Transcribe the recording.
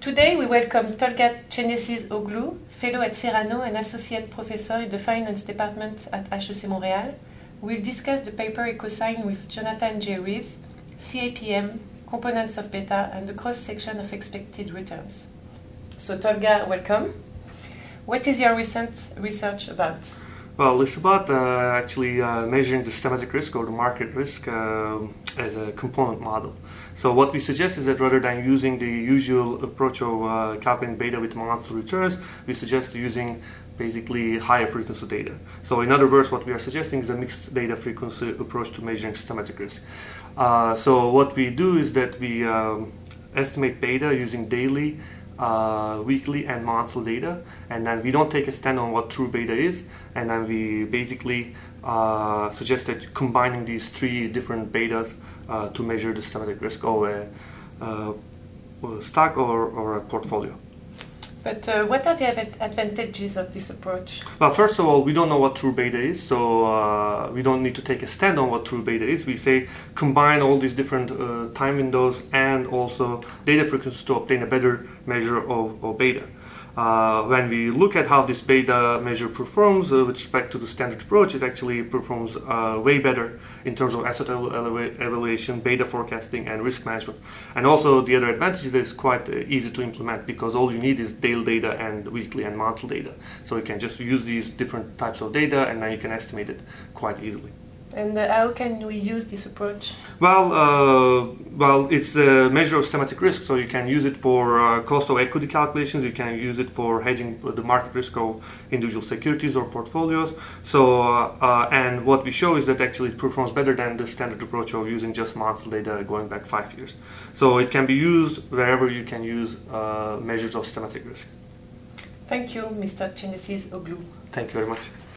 Today we welcome Tolga Cenesizoglu, fellow at CIRANO and associate professor in the finance department at HEC Montréal. We'll discuss the paper EcoSign with Jonathan J. Reeves, CAPM, components of beta, and the cross-section of expected returns. So Tolga, welcome. What is your recent research about? Well, it's about uh, actually uh, measuring the systematic risk or the market risk uh, as a component model. So what we suggest is that rather than using the usual approach of uh, calculating beta with monthly returns, we suggest using basically higher frequency data. So in other words, what we are suggesting is a mixed data frequency approach to measuring systematic risk. Uh, so what we do is that we um, estimate beta using daily uh, weekly and monthly data, and then we don't take a stand on what true beta is, and then we basically uh, suggest that combining these three different betas uh, to measure the systematic risk of a, uh, stock or, or a portfolio. But uh, what are the advantages of this approach? Well, first of all, we don't know what true beta is, so uh, we don't need to take a stand on what true beta is. We say combine all these different uh, time windows and also data frequencies to obtain a better measure of, of beta. Uh, when we look at how this beta measure performs uh, with respect to the standard approach, it actually performs uh, way better in terms of asset evaluation, beta forecasting, and risk management. And also, the other advantage is it's quite uh, easy to implement because all you need is daily data and weekly and monthly data. So you can just use these different types of data and then you can estimate it quite easily. And uh, how can we use this approach? Well, uh, well, it's a measure of systematic risk, so you can use it for uh, cost of equity calculations. You can use it for hedging the market risk of individual securities or portfolios. So, uh, uh, and what we show is that actually it performs better than the standard approach of using just monthly data going back five years. So it can be used wherever you can use uh, measures of systematic risk. Thank you, Mr. Cenesizoglu. Thank you very much.